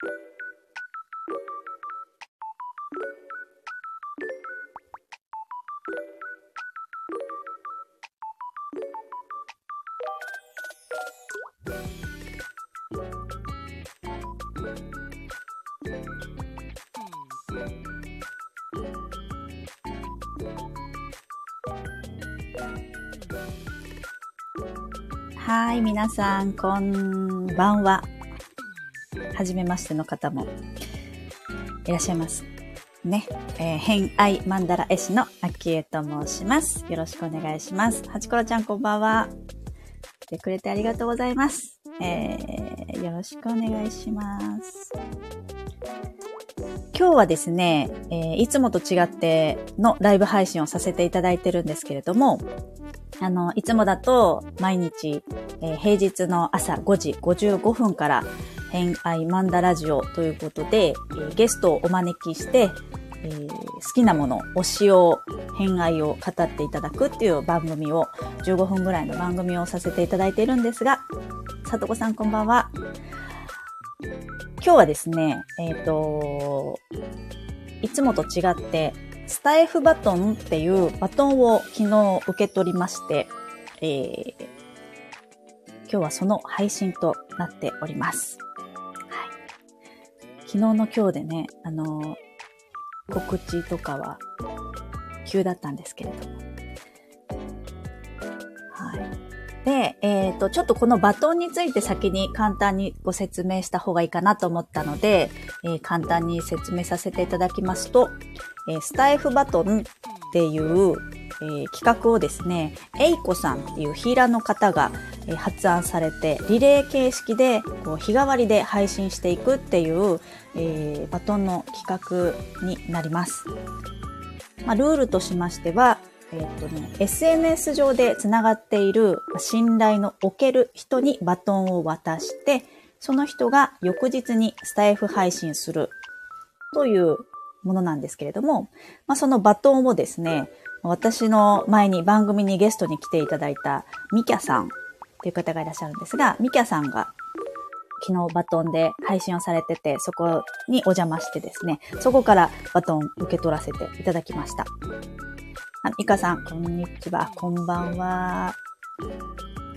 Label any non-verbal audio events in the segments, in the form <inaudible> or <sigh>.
はい、皆さん、こんばんは。はじめましての方もいらっしゃいます。ね。えー、偏愛マンダラ絵師のアキエと申します。よろしくお願いします。はちころちゃんこんばんは。来てくれてありがとうございます。えー、よろしくお願いします。今日はですね、えー、いつもと違ってのライブ配信をさせていただいてるんですけれども、あの、いつもだと毎日、えー、平日の朝5時55分から偏愛マンダラジオということで、えー、ゲストをお招きして、えー、好きなもの、推しを、偏愛を語っていただくっていう番組を、15分ぐらいの番組をさせていただいているんですが、さとこさんこんばんは。今日はですね、えっ、ー、と、いつもと違って、スタイフバトンっていうバトンを昨日受け取りまして、えー、今日はその配信となっております。昨日の今日でね、あの告知とかは急だったんですけれども。はい。で、えっ、ー、と、ちょっとこのバトンについて先に簡単にご説明した方がいいかなと思ったので、えー、簡単に説明させていただきますと、えー、スタイフバトンっていう、えー、企画をですね、エイコさんっていうヒーラーの方が、えー、発案されて、リレー形式でこう日替わりで配信していくっていう、えー、バトンの企画になります。まあ、ルールとしましては、えっ、とね、SNS 上でつながっている信頼のおける人にバトンを渡して、その人が翌日にスタイフ配信するというものなんですけれども、まあ、そのバトンをですね、私の前に番組にゲストに来ていただいたミキャさんっていう方がいらっしゃるんですが、ミキャさんが昨日バトンで配信をされてて、そこにお邪魔してですね、そこからバトン受け取らせていただきました。あ、ミカさん、こんにちは。こんばんは。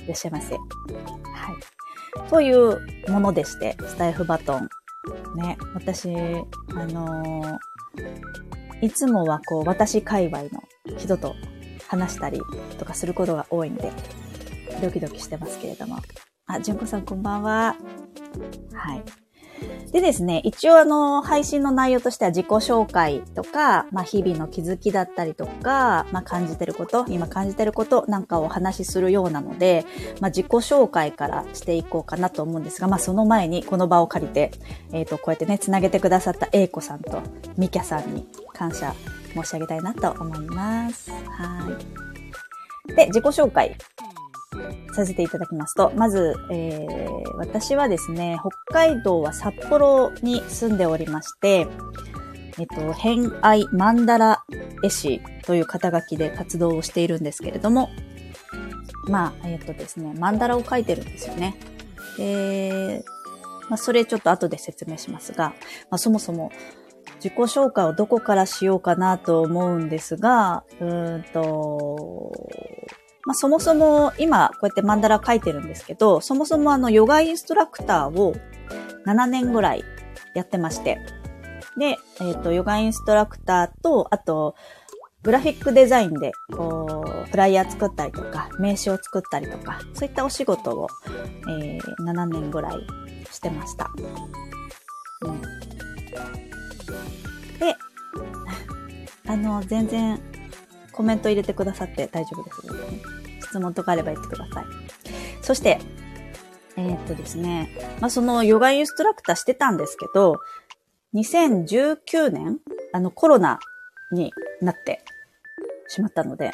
いらっしゃいませ。はい。というものでして、スタイフバトン。ね、私、あのー、いつもはこう、私界隈の人と話したりとかすることが多いんで、ドキドキしてますけれども。あ、純子さんこんばんは。はい。でですね、一応あの、配信の内容としては自己紹介とか、まあ日々の気づきだったりとか、まあ感じてること、今感じてることなんかをお話しするようなので、まあ自己紹介からしていこうかなと思うんですが、まあその前にこの場を借りて、えっ、ー、と、こうやってね、つなげてくださった A 子さんとミキャさんに感謝申し上げたいなと思います。はい。で、自己紹介させていただきますと、まず、えー、私はですね、北海道は札幌に住んでおりまして、えっと、偏愛マンダラ絵師という肩書きで活動をしているんですけれども、まあ、えっとですね、マンダラを描いてるんですよね。で、まあ、それちょっと後で説明しますが、まあ、そもそも自己紹介をどこからしようかなと思うんですが、うんと、まあ、そもそも今こうやってマンダラ書いてるんですけど、そもそもあのヨガインストラクターを7年ぐらいやってまして。で、えっ、ー、と、ヨガインストラクターと、あと、グラフィックデザインで、こう、フライヤー作ったりとか、名刺を作ったりとか、そういったお仕事を、えー、7年ぐらいしてました。うん、で、あの、全然コメント入れてくださって大丈夫ですので、ね、質問とかあれば言ってください。そして、えー、っとですね、まあ、そのヨガインストラクターしてたんですけど、2019年、あのコロナになってしまったので、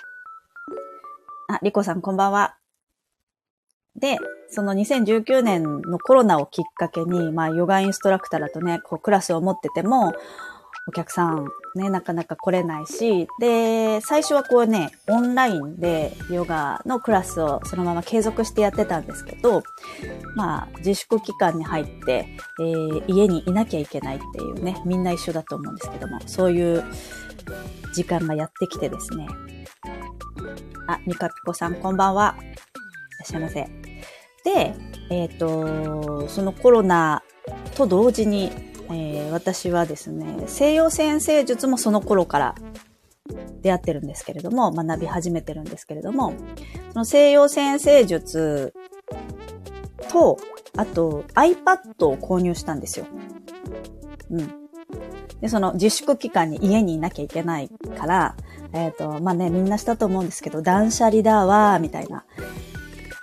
あ、リコさんこんばんは。で、その2019年のコロナをきっかけに、まあ、ヨガインストラクターだとね、こう、クラスを持ってても、お客さんね、なかなか来れないし、で、最初はこうね、オンラインでヨガのクラスをそのまま継続してやってたんですけど、まあ、自粛期間に入って、えー、家にいなきゃいけないっていうね、みんな一緒だと思うんですけども、そういう時間がやってきてですね。あ、ミカピコさんこんばんは。いらっしゃいませ。で、えっ、ー、と、そのコロナと同時にえー、私はですね、西洋先生術もその頃から出会ってるんですけれども、学び始めてるんですけれども、その西洋先生術と、あと iPad を購入したんですよ。うん。で、その自粛期間に家にいなきゃいけないから、えっ、ー、と、まあね、みんなしたと思うんですけど、断捨離だわ、みたいな。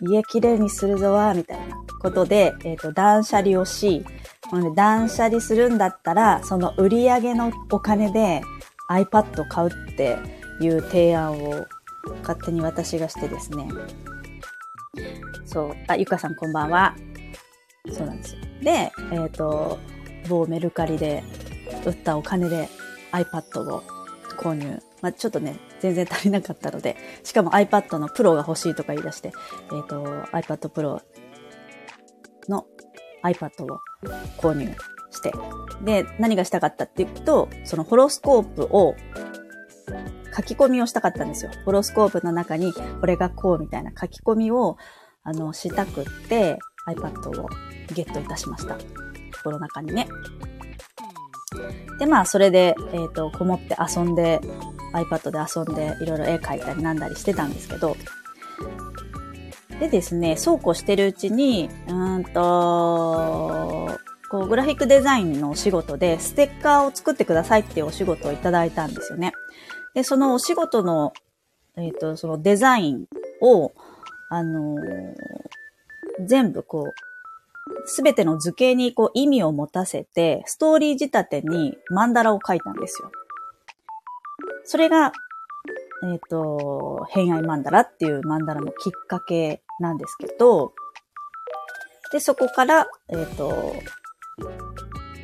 家きれいにするぞわ、みたいなことで、えっ、ー、と、断捨離をし、のね、断捨離するんだったら、その売り上げのお金で iPad を買うっていう提案を勝手に私がしてですね。そう。あ、ゆかさんこんばんは。そうなんですよ。で、えっ、ー、と、某メルカリで売ったお金で iPad を購入。まあ、ちょっとね、全然足りなかったので、しかも iPad のプロが欲しいとか言い出して、えっ、ー、と、iPad Pro の iPad を購入して。で、何がしたかったっていうと、そのホロスコープを書き込みをしたかったんですよ。ホロスコープの中にこれがこうみたいな書き込みをあのしたくって iPad をゲットいたしました。コロナ禍にね。で、まあ、それで、えっ、ー、と、こもって遊んで、iPad で遊んで、いろいろ絵描いたりなんだりしてたんですけど、でですね、そうこうしてるうちに、うんと、こう、グラフィックデザインのお仕事で、ステッカーを作ってくださいっていうお仕事をいただいたんですよね。で、そのお仕事の、えっ、ー、と、そのデザインを、あのー、全部こう、すべての図形にこう意味を持たせて、ストーリー仕立てにマンダラを書いたんですよ。それが、えっ、ー、と、偏愛マンダラっていうマンダラのきっかけなんですけど、で、そこから、えっ、ー、と、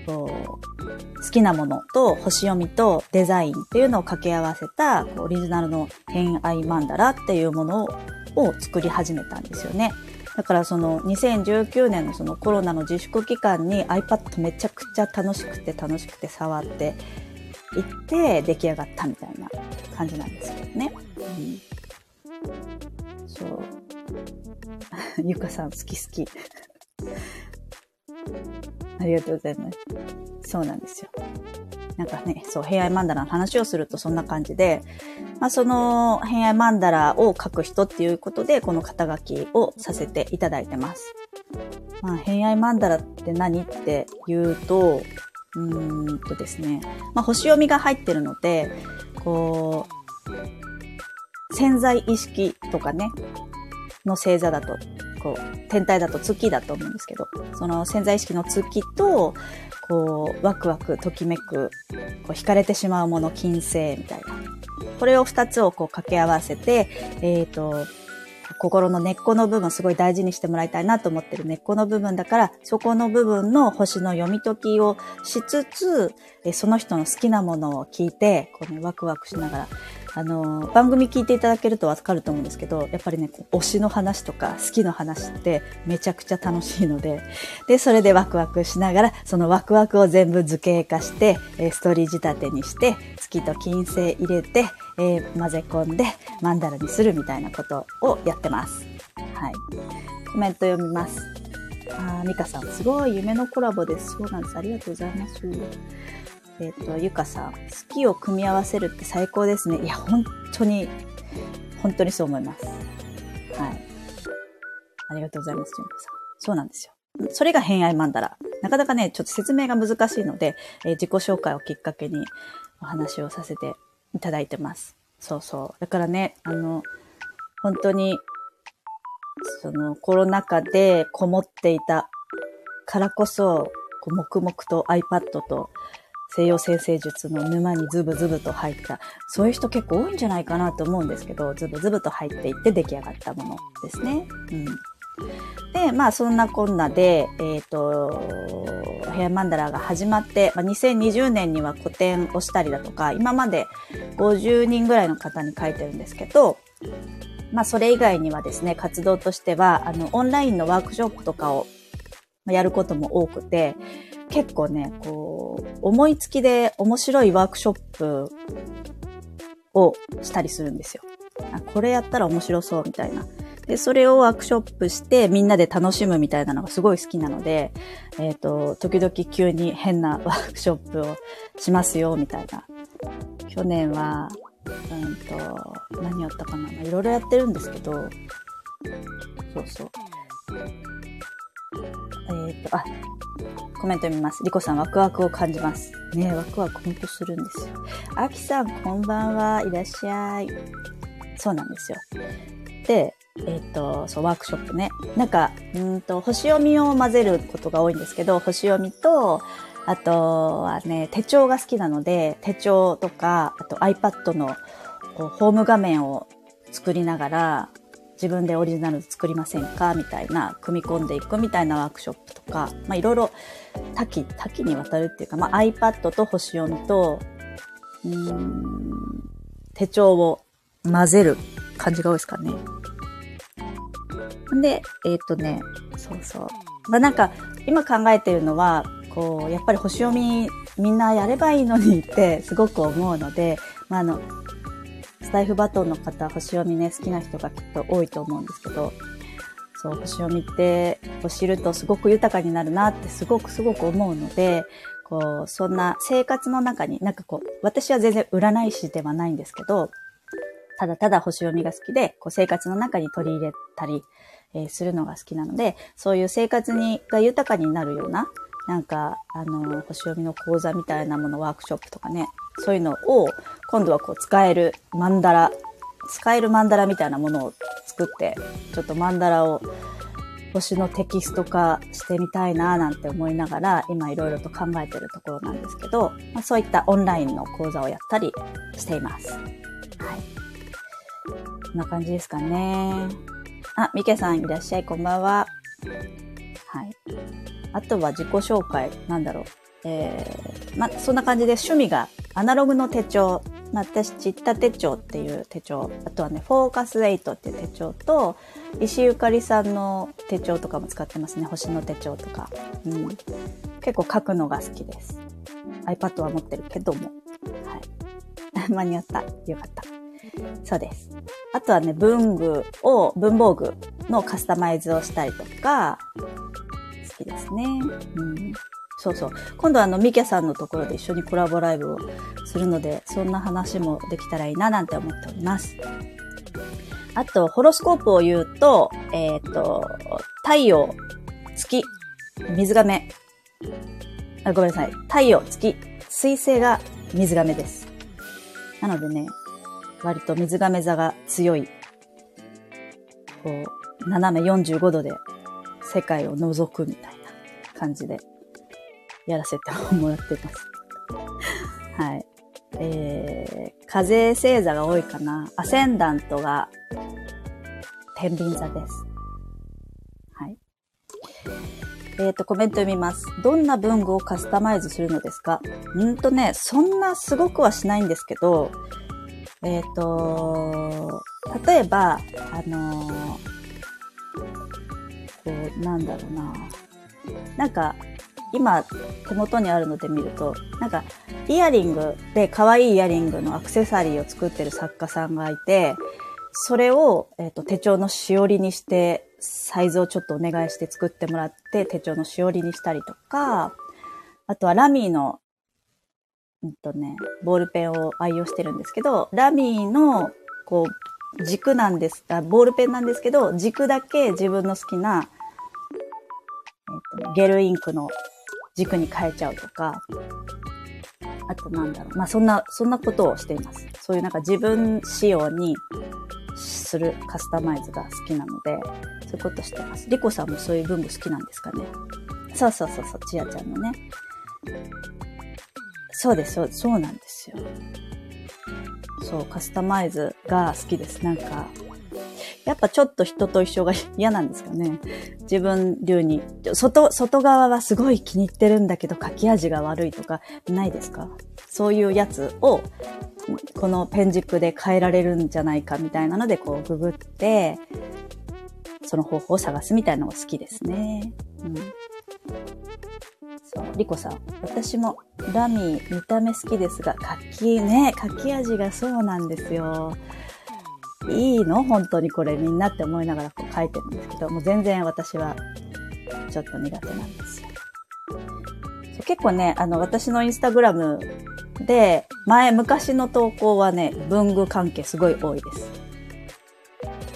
好きなものと星読みとデザインっていうのを掛け合わせたオリジナルの偏愛マンダラっていうものを作り始めたんですよね。だからその2019年のそのコロナの自粛期間に iPad めちゃくちゃ楽しくて楽しくて触っていって出来上がったみたいな感じなんですけどね。うん、そう。<laughs> ゆかさん好き好き。<laughs> ありがとうございます。そうなんですよ。なんかね、そう、平愛マンダラの話をするとそんな感じで、まあ、その平愛マンダラを書く人っていうことで、この肩書きをさせていただいてます。まあ、平愛マンダラって何って言うと、うーんとですね、まあ、星読みが入ってるので、こう、潜在意識とかね、の星座だとこう、天体だと月だと思うんですけど、その潜在意識の月と、こう、ワクワク、ときめく、こう、惹かれてしまうもの、金星みたいな。これを二つをこう掛け合わせて、えっ、ー、と、心の根っこの部分すごい大事にしてもらいたいなと思ってる根っこの部分だから、そこの部分の星の読み解きをしつつ、その人の好きなものを聞いて、こうね、ワクワクしながらあの、番組聞いていただけるとわかると思うんですけど、やっぱりね、推しの話とか好きの話ってめちゃくちゃ楽しいので、で、それでワクワクしながら、そのワクワクを全部図形化して、ストーリー仕立てにして、月と金星入れて、えー、混ぜ込んで、マンダラにするみたいなことをやってます。はい。コメント読みます。あミカさん、すごい夢のコラボです。そうなんです。ありがとうございます。えっ、ー、と、ゆかさん、好きを組み合わせるって最高ですね。いや、本当に、本当にそう思います。はい。ありがとうございます、ゆかさん。そうなんですよ。それが偏愛マンダラ。なかなかね、ちょっと説明が難しいので、えー、自己紹介をきっかけにお話をさせていただいてます。そうそう。だからね、あの、本当に、そのコロナ禍でこもっていたからこそ、こう黙々と iPad と西洋先生術の沼にズブズブと入った、そういう人結構多いんじゃないかなと思うんですけど、ズブズブと入っていって出来上がったものですね。うん。で、まあそんなこんなで、えっ、ー、と、ヘアマンダラが始まって、まあ、2020年には個展をしたりだとか、今まで50人ぐらいの方に書いてるんですけど、まあそれ以外にはですね、活動としては、あの、オンラインのワークショップとかをやることも多くて、結構ね、こう、思いつきで面白いワークショップをしたりするんですよ。あこれやったら面白そうみたいな。で、それをワークショップしてみんなで楽しむみたいなのがすごい好きなので、えっ、ー、と、時々急に変なワークショップをしますよ、みたいな。去年は、うんと、何やったかな。いろいろやってるんですけど、そうそう。えっ、と、あ、コメント読みます。リコさん、ワクワクを感じます。ねワクワクほんとするんですよ。アキさん、こんばんは。いらっしゃい。そうなんですよ。で、えっ、ー、と、そう、ワークショップね。なんか、うんと、星読みを混ぜることが多いんですけど、星読みと、あとはね、手帳が好きなので、手帳とか、あと iPad のこうホーム画面を作りながら、自分でオリジナル作りませんか？みたいな、組み込んでいくみたいなワークショップとか、まあいろいろ多岐、多岐にわたるっていうか、まあ iPad と星読みと、うん、手帳を混ぜる感じが多いですかね。で、えっ、ー、とね、そうそう。まあなんか、今考えてるのは、こう、やっぱり星読みみんなやればいいのにってすごく思うので、まああの、スタイフバトンの方、星読みね、好きな人がきっと多いと思うんですけど、そう、星読みってを知るとすごく豊かになるなってすごくすごく思うので、こう、そんな生活の中に、なんかこう、私は全然占い師ではないんですけど、ただただ星読みが好きで、こう生活の中に取り入れたり、えー、するのが好きなので、そういう生活にが豊かになるような、なんか、あの、星読みの講座みたいなもの、ワークショップとかね、そういうのを、今度はこう使えるマンダラ、使えるマンダラみたいなものを作って、ちょっとマンダラを星のテキスト化してみたいななんて思いながら、今いろいろと考えてるところなんですけど、まあ、そういったオンラインの講座をやったりしています。はい。こんな感じですかね。あ、ミケさんいらっしゃい、こんばんは。はい。あとは自己紹介、なんだろう。えー、ま、そんな感じで趣味がアナログの手帳、ま私、ちった手帳っていう手帳、あとはね、フォーカス8っていう手帳と、石ゆかりさんの手帳とかも使ってますね。星の手帳とか。うん。結構書くのが好きです。iPad は持ってるけども。はい。<laughs> 間に合った。よかった。そうです。あとはね、文具を、文房具のカスタマイズをしたりとか、好きですね。うん。そうそう。今度はあの、ミキャさんのところで一緒にコラボライブをするので、そんな話もできたらいいななんて思っております。あと、ホロスコープを言うと、えっ、ー、と、太陽、月、水亀。あ、ごめんなさい。太陽、月、水星が水亀です。なのでね、割と水亀座が強い、こう、斜め45度で世界を覗くみたいな感じでやらせてもらってます。はい。えー、風星座が多いかな。アセンダントが天秤座です。はい。えっ、ー、と、コメント読みます。どんな文具をカスタマイズするのですか？うんとね、そんなすごくはしないんですけど、えっ、ー、と、例えば、あのー、こう、なんだろうな。なんか、今、手元にあるので見ると、なんか、イヤリングで可愛いイヤリングのアクセサリーを作ってる作家さんがいて、それを、え、ー、と、手帳のしおりにして、サイズをちょっとお願いして作ってもらって、手帳のしおりにしたりとか、あとはラミーのうんとね、ボールペンを愛用してるんですけど、ラミーの、こう、軸なんです、あ、ボールペンなんですけど、軸だけ自分の好きな、えっ、と、ゲルインクの軸に変えちゃうとか、あとなんだろう。まあ、そんな、そんなことをしています。そういうなんか自分仕様にするカスタマイズが好きなので、そういうことしてます。リコさんもそういう文具好きなんですかね。そうそうそうそう、ちやちゃんのね。そうです、そう、そうなんですよ。そう、カスタマイズが好きです。なんか、やっぱちょっと人と一緒が嫌なんですかね。自分流に。外、外側はすごい気に入ってるんだけど書き味が悪いとかないですか？そういうやつを、このペン軸で変えられるんじゃないかみたいなので、こうググって、その方法を探すみたいなのが好きですね。うん。そう、リコさん。私もラミー見た目好きですが、柿ね、柿味がそうなんですよ。いいの？本当にこれみんなって思いながらこう書いてるんですけど、もう全然私はちょっと苦手なんですよ。結構ね、あの、私のインスタグラムで、前、昔の投稿はね、文具関係すごい多いです。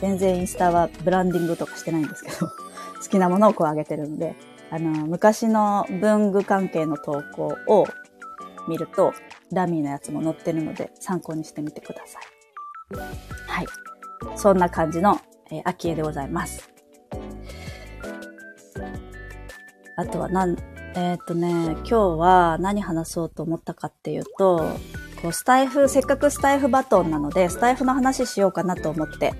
全然インスタはブランディングとかしてないんですけど、<laughs> 好きなものをこう上げてるんで、あの、昔の文具関係の投稿を見ると、ダミーのやつも載ってるので参考にしてみてください。はい。そんな感じの、えー、秋絵でございます。あとはなん、えっ、ー、とね、今日は何話そうと思ったかっていうと、こう、スタイフ、せっかくスタイフバトンなので、スタイフの話しようかなと思って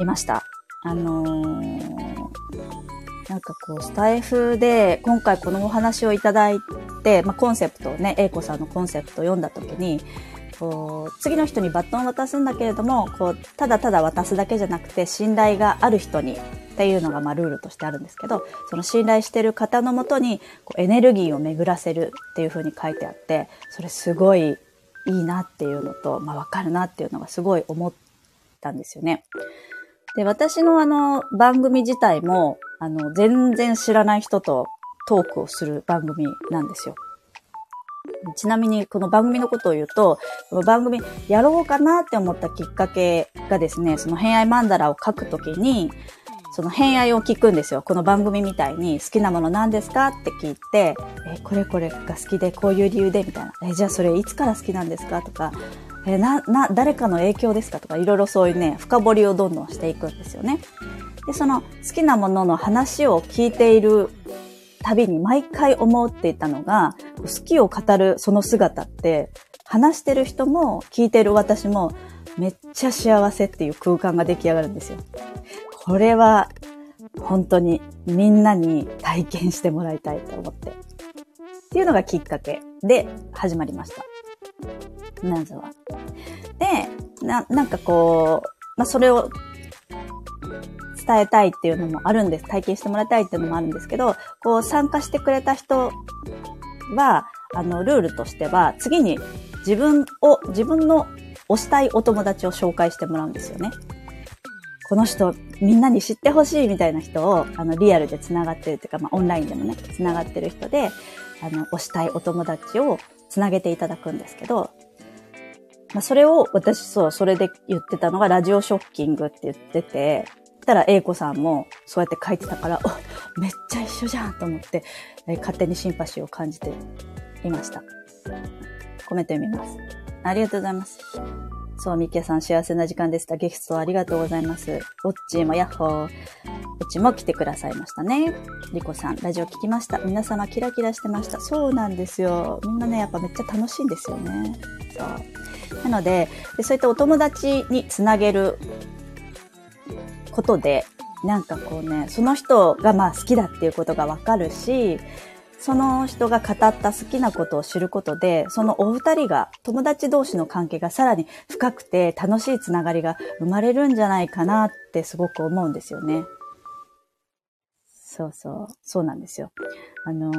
いました。あのー、なんかこう、スタイフで、今回このお話をいただいて、まあ、コンセプトをね、英子さんのコンセプトを読んだ時に、こう、次の人にバトンを渡すんだけれども、こう、ただただ渡すだけじゃなくて、信頼がある人にっていうのが、まあ、ルールとしてあるんですけど、その信頼してる方のもとに、こう、エネルギーを巡らせるっていうふうに書いてあって、それすごいいいなっていうのと、まあ、わかるなっていうのがすごい思ったんですよね。で、私のあの、番組自体も、あの、全然知らない人とトークをする番組なんですよ。ちなみにこの番組のことを言うと、この番組やろうかなって思ったきっかけがですね、その偏愛マンダラを書くときに、その偏愛を聞くんですよ。この番組みたいに好きなもの何ですかって聞いて、え、これこれが好きでこういう理由でみたいな。え、じゃあそれいつから好きなんですかとか、え、な、な、誰かの影響ですかとか、いろいろそういうね、深掘りをどんどんしていくんですよね。で、その好きなものの話を聞いているたびに毎回思っていたのが、好きを語るその姿って、話してる人も聞いてる私もめっちゃ幸せっていう空間が出来上がるんですよ。これは本当にみんなに体験してもらいたいと思って。っていうのがきっかけで始まりました。なぜは。で、な、なんかこう、まあ、それを伝えたいっていうのもあるんです。体験してもらいたいっていうのもあるんですけど、こう参加してくれた人は、あの、ルールとしては、次に自分を、自分の推したいお友達を紹介してもらうんですよね。この人、みんなに知ってほしいみたいな人を、あの、リアルで繋がってるっていうか、まあ、オンラインでもね、繋がってる人で、あの、推したいお友達を繋げていただくんですけど、まあ、それを私、そう、それで言ってたのがラジオショッキングって言ってて、たら、英子さんもそうやって書いてたから、<laughs> お、めっちゃ一緒じゃんと思って、えー、勝手にシンパシーを感じていました。コメント読みます。ありがとうございます。そう、ミキヤさん幸せな時間でした。ゲストありがとうございます。オッチーもヤッホー。オッチも来てくださいましたね。リコさん、ラジオ聞きました。皆様キラキラしてました。そうなんですよ。みんなね、やっぱめっちゃ楽しいんですよね。そう。なので、でそういったお友達につなげることで、なんかこうね、その人がまあ好きだっていうことがわかるし、その人が語った好きなことを知ることで、そのお二人が、友達同士の関係がさらに深くて楽しいつながりが生まれるんじゃないかなってすごく思うんですよね。そうそう、そうなんですよ。あのー、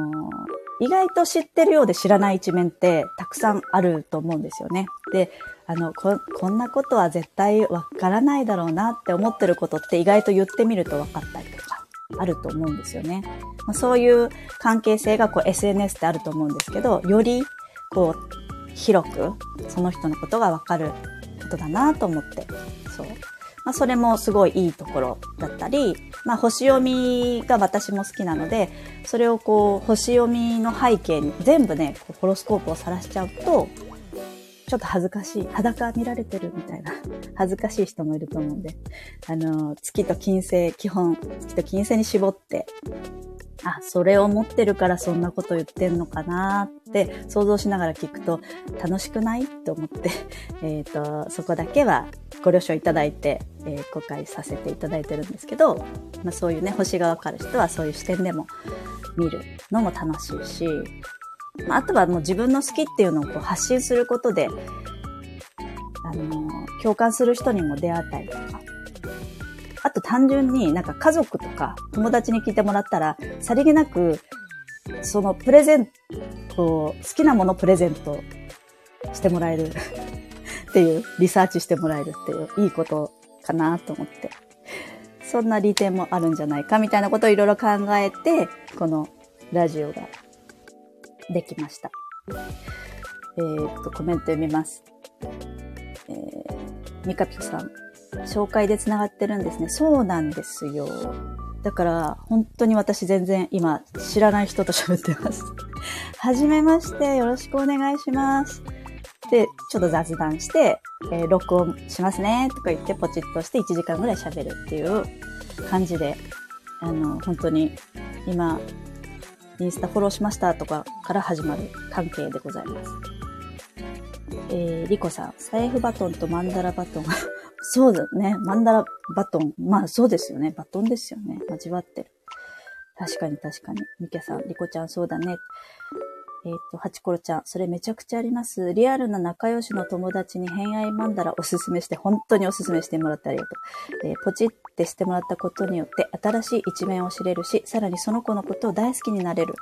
意外と知ってるようで知らない一面ってたくさんあると思うんですよね。で、あの、こ、こんなことは絶対わからないだろうなって思ってることって意外と言ってみると分かったりとかあると思うんですよね。まあ、そういう関係性がこう SNS ってあると思うんですけど、よりこう広くその人のことが分かることだなと思って、そう。まあ、それもすごいいいところだったり、まあ、星読みが私も好きなので、それをこう、星読みの背景に全部ね、ホロスコープを晒しちゃうと、ちょっと恥ずかしい、裸見られてるみたいな、<laughs> 恥ずかしい人もいると思うんで、あの、月と金星、基本、月と金星に絞ってあ、それを持ってるからそんなこと言ってんのかなって想像しながら聞くと楽しくないって思って、<laughs> えっ、と、そこだけはご了承いただいて、えー、公開させていただいてるんですけど、まあそういうね、星がわかる人はそういう視点でも見るのも楽しいし、まあ、あとはもう自分の好きっていうのをこう発信することで、あの、共感する人にも出会ったりとか、あと単純になんか家族とか友達に聞いてもらったら、さりげなく、そのプレゼント、好きなものプレゼントしてもらえる <laughs> っていう、リサーチしてもらえるっていう、いいことかなと思って。そんな利点もあるんじゃないかみたいなことをいろいろ考えて、このラジオができました。えー、っと、コメント読みます。えー、ミカピコさん、紹介で繋がってるんですね。そうなんですよ。だから、本当に私全然今知らない人と喋ってます。はじめまして、よろしくお願いします。で、ちょっと雑談して、えー、録音しますね、とか言ってポチッとして1時間ぐらい喋るっていう感じで、あの、本当に今、インスタフォローしましたとかから始まる関係でございます。えー、リコさん、財布バトンとマンダラバトン <laughs> そうだね。マンダラバトン。まあそうですよね。バトンですよね。交わってる。確かに確かに。ミキャさん、リコちゃんそうだね。えっ、ー、と、ハチコロちゃん、それめちゃくちゃあります。リアルな仲良しの友達に偏愛マンダラおすすめして、本当におすすめしてもらってありがとう。えー、ポチってしてもらったことによって、新しい一面を知れるし、さらにその子のことを大好きになれる。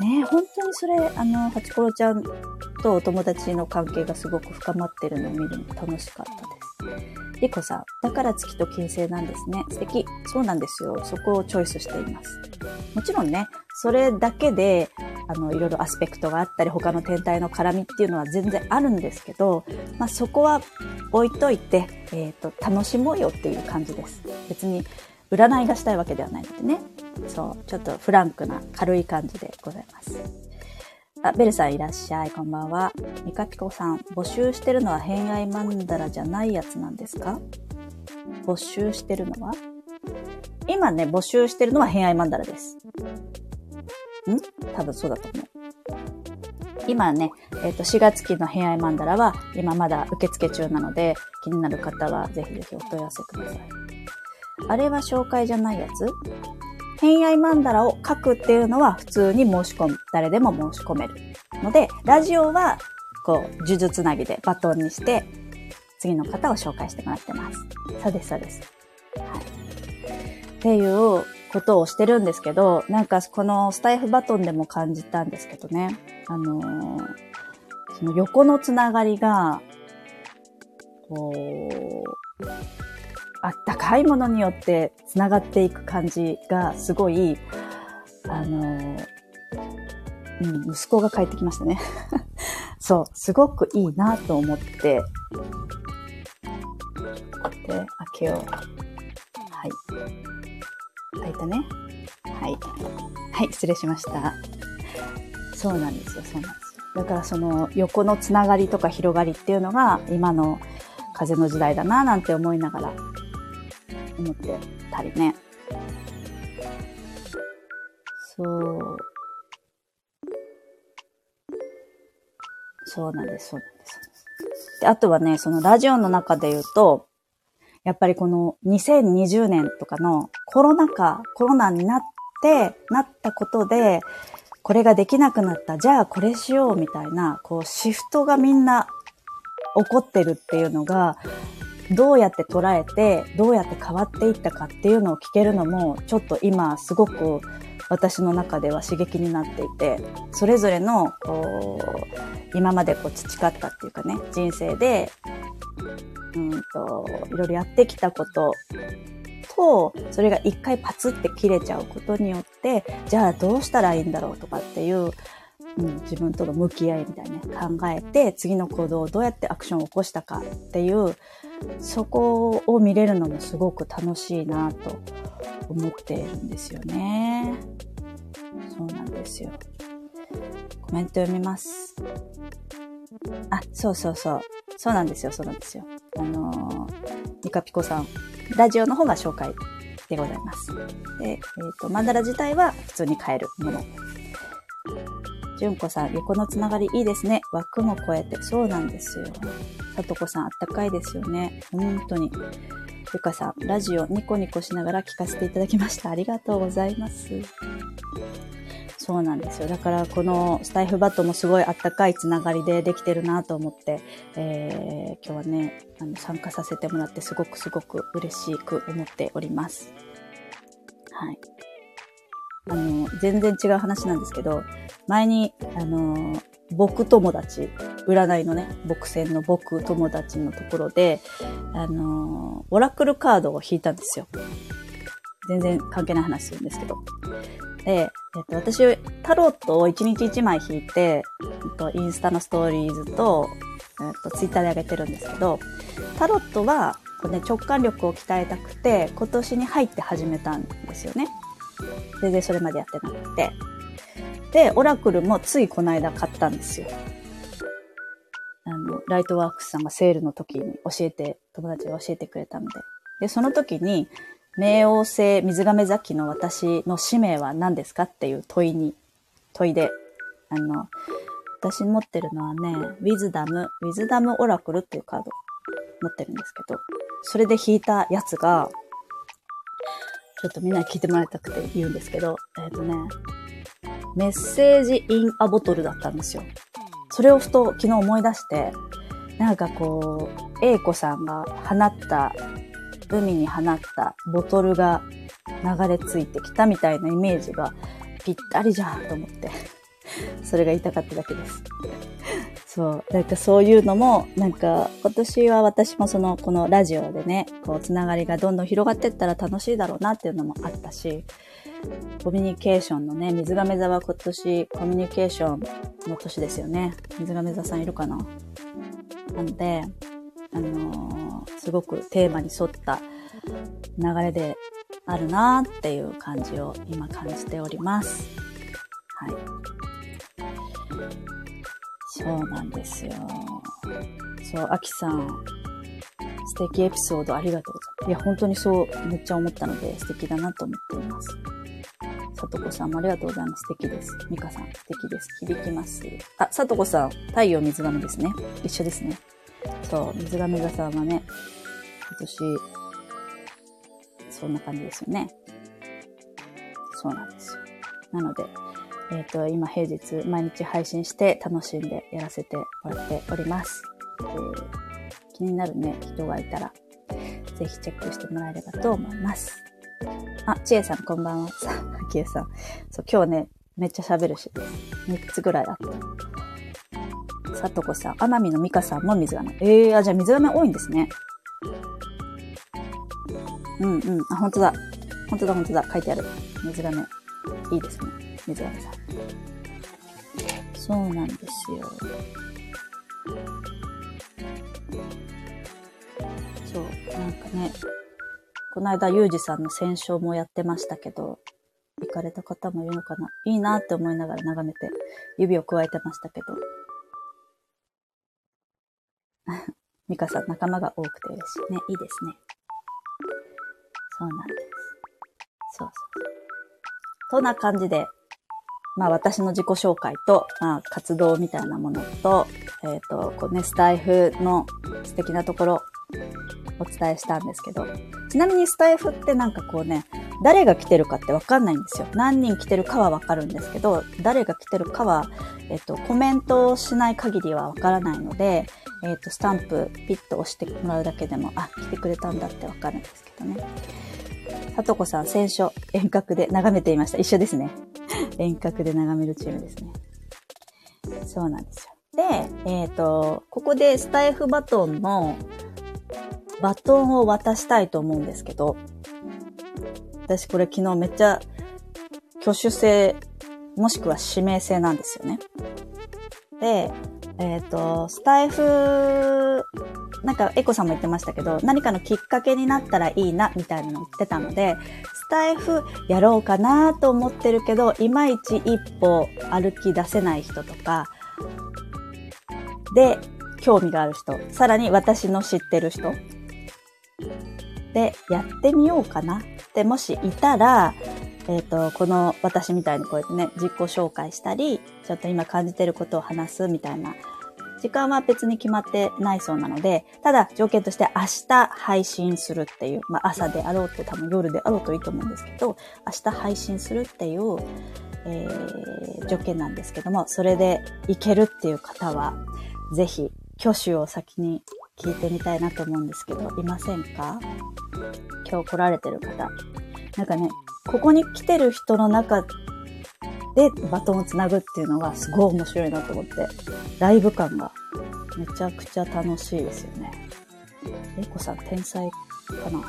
ね本当にそれ、あの、ハチコロちゃんとお友達の関係がすごく深まってるのを見るの楽しかったです。リコさん、だから月と金星なんですね。素敵。そうなんですよ。そこをチョイスしています。もちろんね、それだけで、あの、いろいろアスペクトがあったり、他の天体の絡みっていうのは全然あるんですけど、まあ、そこは置いといて、えっ、ー、と、楽しもうよっていう感じです。別に、占いがしたいわけではないのでね。そう、ちょっとフランクな軽い感じでございます。あ、ベルさんいらっしゃい。こんばんは。ミカピコさん、募集してるのは偏愛マンダラじゃないやつなんですか？募集してるのは？今ね、募集してるのは偏愛マンダラです。ん？多分そうだと思う。今ね、えっ、ー、と、4月期の偏愛マンダラは今まだ受付中なので、気になる方はぜひぜひお問い合わせください。あれは紹介じゃないやつ？偏愛マンダラを書くっていうのは普通に申し込む。誰でも申し込める。ので、ラジオは、こう、呪術つなぎでバトンにして、次の方を紹介してもらってます。そうです、そうです。はい。っていうことをしてるんですけど、なんかこのスタイフバトンでも感じたんですけどね。あのー、その横のつながりが、こう、あったかいものによって繋がっていく感じがすごい、あの、うん、息子が帰ってきましたね。<laughs> そう、すごくいいなと思って、で、開けよう。はい。開いたね。はい。はい、失礼しました。そうなんですよ、そうなんですよ。だからその横のつながりとか広がりっていうのが今の風の時代だななんて思いながら思ってたりね。そう。そうなんです、そうなんです。で、あとはね、そのラジオの中で言うと、やっぱりこの2020年とかのコロナ禍、コロナになって、なったことで、これができなくなった、じゃあこれしようみたいな、こうシフトがみんな起こってるっていうのが、どうやって捉えて、どうやって変わっていったかっていうのを聞けるのも、ちょっと今すごく私の中では刺激になっていて、それぞれの、こう、今までこう培ったっていうかね、人生で、うんと、いろいろやってきたことと、それが一回パツって切れちゃうことによって、じゃあどうしたらいいんだろうとかっていう、うん、自分との向き合いみたいなね、考えて、次の行動をどうやってアクションを起こしたかっていう、そこを見れるのもすごく楽しいなと思っているんですよね。そうなんですよ。コメント読みます。あ、そうそうそう。そうなんですよ、そうなんですよ。あのー、ミカピコさん、ラジオの方が紹介でございます。で、えっ、と、マンダラ自体は普通に買えるもの。純子さん、横のつながりいいですね。枠も超えて。そうなんですよ。さとこさん、あったかいですよね。本当に。ゆかさん、ラジオニコニコしながら聞かせていただきました。ありがとうございます。そうなんですよ。だから、このスタイフバットもすごいあったかいつながりでできてるなと思って、えー、今日はね、あの、参加させてもらってすごくすごく嬉しく思っております。はい。あの、全然違う話なんですけど、前に、あの、僕友達、占いのね、僕戦の僕友達のところで、あの、オラクルカードを引いたんですよ。全然関係ない話するんですけど。で、えっと、私、タロットを1日1枚引いて、えっと、インスタのストーリーズと、えっと、ツイッターで上げてるんですけど、タロットは、こうね、直感力を鍛えたくて、今年に入って始めたんですよね。全然それまでやってなくて。で、オラクルもついこの間買ったんですよ。あの、ライトワークスさんがセールの時に教えて、友達が教えてくれたので。で、その時に、冥王星水亀座期の私の使命は何ですかっていう問いに、問いで、あの、私持ってるのはね、ウィズダム、ウィズダムオラクルっていうカード持ってるんですけど、それで引いたやつが、ちょっとみんなに聞いてもらいたくて言うんですけど、えっ、とね、メッセージインアボトルだったんですよ。それをふと昨日思い出して、なんかこう、A 子さんが放った、海に放ったボトルが流れ着いてきたみたいなイメージがぴったりじゃんと思って、それが言いたかっただけです。そう。なんかそういうのも、なんか今年は私もその、このラジオでね、こう、つながりがどんどん広がっていったら楽しいだろうなっていうのもあったし、コミュニケーションのね、水亀座は今年コミュニケーションの年ですよね。水亀座さんいるかな？なので、あのーすごくテーマに沿った流れであるなっていう感じを今感じております。はい。そうなんですよ。そう、アキさん、素敵エピソードありがとうございます。いや、本当にそう、めっちゃ思ったので素敵だなと思っています。さとこさんもありがとうございます。素敵です。みかさん、素敵です。響きます。あ、さとこさん、太陽水亀ですね。一緒ですね。そう、水亀座さんはね、今年、そんな感じですよね。そうなんですよ。なので、えっ、と、今平日毎日配信して楽しんでやらせてもらっております。えー気になるね、人がいたら、ぜひチェックしてもらえればと思います。あ、ちえさんこんばんは。さ <laughs> あ、きえさん。そう、今日ね、めっちゃ喋るし、3つぐらいあった。さとこさん、奄美のみかさんも水亀。ええー、あ、じゃあ水亀多いんですね。うんうん。あ、本当だ。本当だ、本当だ。書いてある。水亀。いいですね。水亀さん。そうなんですよ。そう、なんかね、この間、ゆうじさんの戦勝もやってましたけど、行かれた方もいるのかな？いいなって思いながら眺めて、指を加えてましたけど。<laughs> ミカさん、仲間が多くて嬉しいね。いいですね。そうなんです。そうそう。そんな感じで、まあ私の自己紹介と、まあ活動みたいなものと、えっ、と、こうね、スタイフの素敵なところ、お伝えしたんですけど、ちなみにスタイフってなんかこうね、誰が来てるかってわかんないんですよ。何人来てるかはわかるんですけど、誰が来てるかは、えっ、と、コメントをしない限りはわからないので、えっ、と、スタンプピッと押してもらうだけでも、あ、来てくれたんだってわかるんですけどね。さとこさん、選書、遠隔で眺めていました。一緒ですね。遠隔で眺めるチームですね。そうなんですよ。で、えっ、と、ここでスタイフバトンのバトンを渡したいと思うんですけど、私これ昨日めっちゃ挙手制、もしくは指名制なんですよね。で、えっ、と、スタイフ、なんかエコさんも言ってましたけど、何かのきっかけになったらいいな、みたいなの言ってたので、スタイフやろうかなと思ってるけど、いまいち一歩歩き出せない人とか、で、興味がある人、さらに私の知ってる人、で、やってみようかなっで、もしいたら、えっ、と、この私みたいにこうやってね、自己紹介したり、ちょっと今感じてることを話すみたいな時間は別に決まってないそうなので、ただ条件として明日配信するっていう、まあ朝であろうと多分夜であろうといいと思うんですけど、明日配信するっていう、えー、条件なんですけども、それでいけるっていう方は、ぜひ挙手を先に聞いてみたいなと思うんですけど、いませんか？今日来られてる方。なんかね、ここに来てる人の中でバトンをつなぐっていうのがすごい面白いなと思って、ライブ感がめちゃくちゃ楽しいですよね。エコさん天才かな？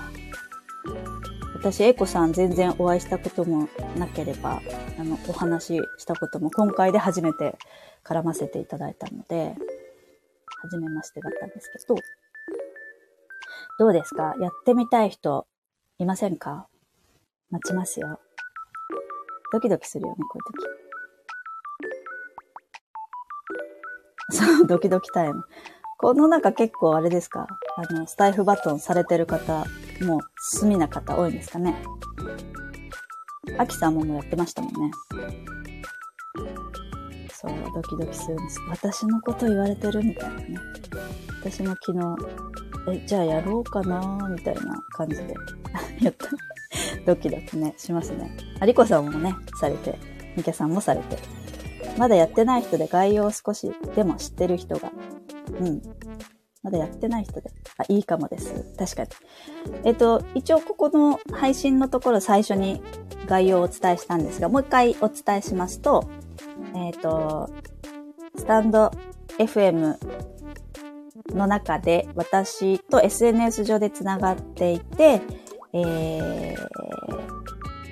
私、エコさん全然お会いしたこともなければ、あの、お話ししたことも今回で初めて絡ませていただいたので、初めましてだったんですけど、どうですか？やってみたい人いませんか？待ちますよ。ドキドキするよね、こういう時。そう、ドキドキタイム。この中結構あれですか？あの、スタイフバトンされてる方、もう、好みな方多いんですかね？アキさんももやってましたもんね。そう、ドキドキするんです。私のこと言われてるみたいなね。私も昨日、え、じゃあやろうかなみたいな感じで <laughs> やった。ドキドキね、しますね。ありこさんもね、されて、みきゃさんもされて。まだやってない人で概要を少しでも知ってる人が、うん。まだやってない人で、あ、いいかもです。確かに。えっと、一応ここの配信のところ最初に概要をお伝えしたんですが、もう一回お伝えしますと、えっと、スタンド FM の中で私と SNS 上でつながっていて、えー、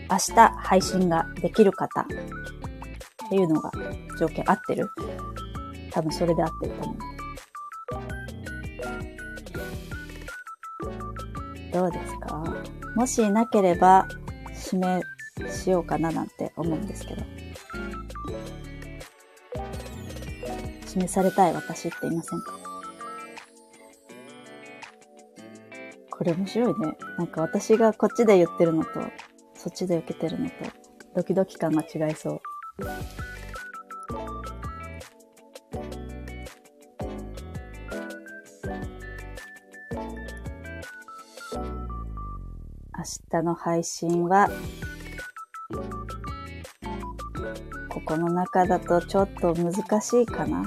明日配信ができる方っていうのが条件合ってる？多分それで合ってると思う。どうですか？もしなければ指名しようかななんて思うんですけど。指名されたい私っていませんか？これ面白いね。なんか私がこっちで言ってるのと、そっちで受けてるのと、ドキドキ感が違いそう。明日の配信は、ここの中だとちょっと難しいかな？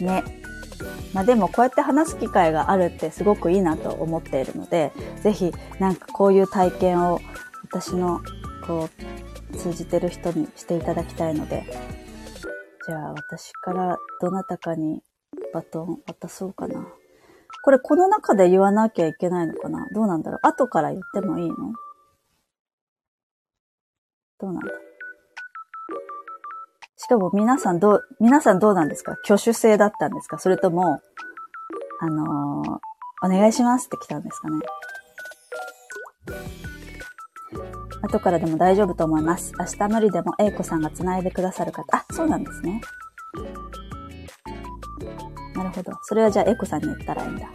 ね。まあでもこうやって話す機会があるってすごくいいなと思っているので、ぜひなんかこういう体験を私のこう通じてる人にしていただきたいので、じゃあ私からどなたかにバトン渡そうかな。これこの中で言わなきゃいけないのかな？どうなんだろう？後から言ってもいいの？どうなんだしかも皆さんどう、皆さんどうなんですか？挙手制だったんですか？それとも、あのー、お願いしますって来たんですかね？後からでも大丈夫と思います。明日無理でも A 子さんが繋いでくださる方。あ、そうなんですね。なるほど。それはじゃあ A 子さんに言ったらいいんだ。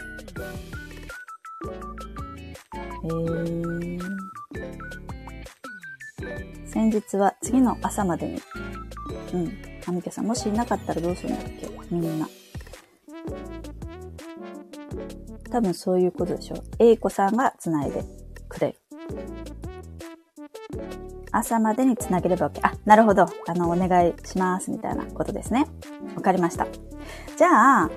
えー。先日は次の朝までにうん。アミケさん、もしいなかったらどうするんだっけ？みんな。多分そういうことでしょう。A イコさんが繋いでくれる。朝までに繋げれば OK。あ、なるほど。あの、お願いします。みたいなことですね。わかりました。じゃあ、あ、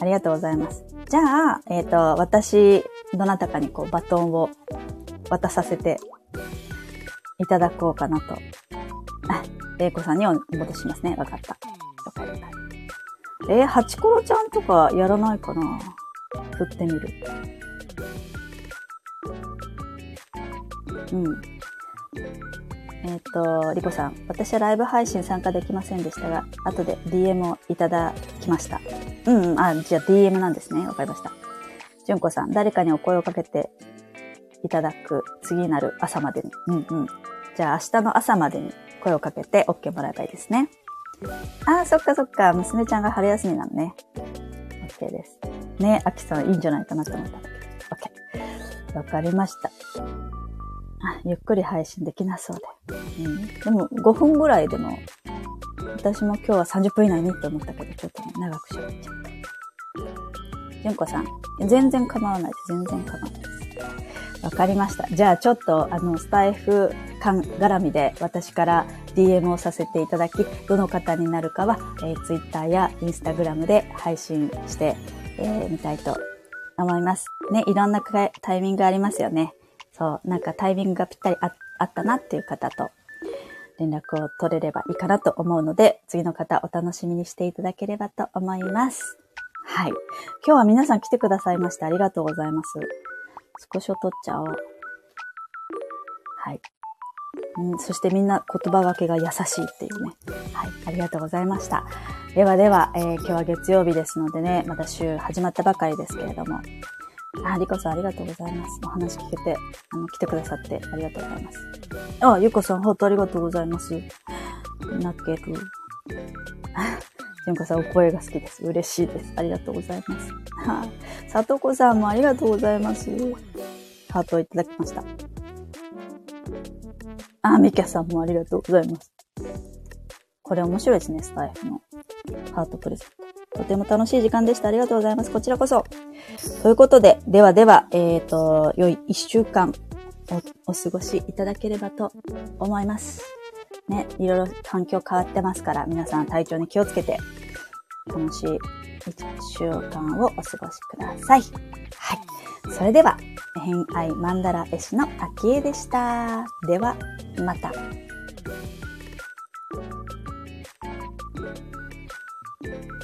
ありがとうございます。じゃあ、えっ、ー、と、私、どなたかにこう、バトンを渡させていただこうかなと玲子さんにお戻しますね。わかった。わかります。えー、ハチコロちゃんとかやらないかな振ってみる。うん。えっ、ー、と、リコさん。私はライブ配信参加できませんでしたが、後で DM をいただきました。うん、うん、あ、じゃあ DM なんですね。わかりました。純子さん。誰かにお声をかけていただく次なる朝までに。うんうん。じゃあ明日の朝までに声をかけて OK もらえばいいですね。ああ、そっかそっか。娘ちゃんが春休みなのね。OK です。ね、アキさんいいんじゃないかなと思ったんだけど。OK。わかりました。あ、ゆっくり配信できなそうで。うん。でも、5分ぐらいでも、私も今日は30分以内にって思ったけど、ちょっとね、長く喋っちゃった。じゅんこさん、全然構わないです。全然構わないです。わかりました。じゃあちょっと、あの、スタイフ感絡みで私から DM をさせていただき、どの方になるかは、えー、Twitter や Instagram で配信してみ、えー、たいと思います。ね、いろんなタイミングありますよね。そう、なんかタイミングがぴったりああったなっていう方と連絡を取れればいいかなと思うので、次の方お楽しみにしていただければと思います。はい。今日は皆さん来てくださいましてありがとうございます。スクショ撮っちゃおう。はい。うん、そしてみんな言葉がけが優しいっていうね。はい。ありがとうございました。ではでは、えー、今日は月曜日ですのでね、また週始まったばかりですけれども。あ、リコさんありがとうございます。お話聞けて、あの、来てくださってありがとうございます。あ、ゆこさん、ハートありがとうございます。泣ける。じゅんこさん、お声が好きです。嬉しいです。ありがとうございます。はい。さとこさんもありがとうございます。ハートをいただきました。あ、みきゃさんもありがとうございます。これ面白いですね、スタイフのハートプレゼント。とても楽しい時間でした。ありがとうございます。こちらこそ。ということで、ではでは、えっ、ー、と、良い一週間おお過ごしいただければと思います。ね、いろいろ環境変わってますから、皆さん体調に気をつけて、楽しい1週間をお過ごしください。はい。それでは、偏愛マンダラ絵師の秋江でした。では、また。thank you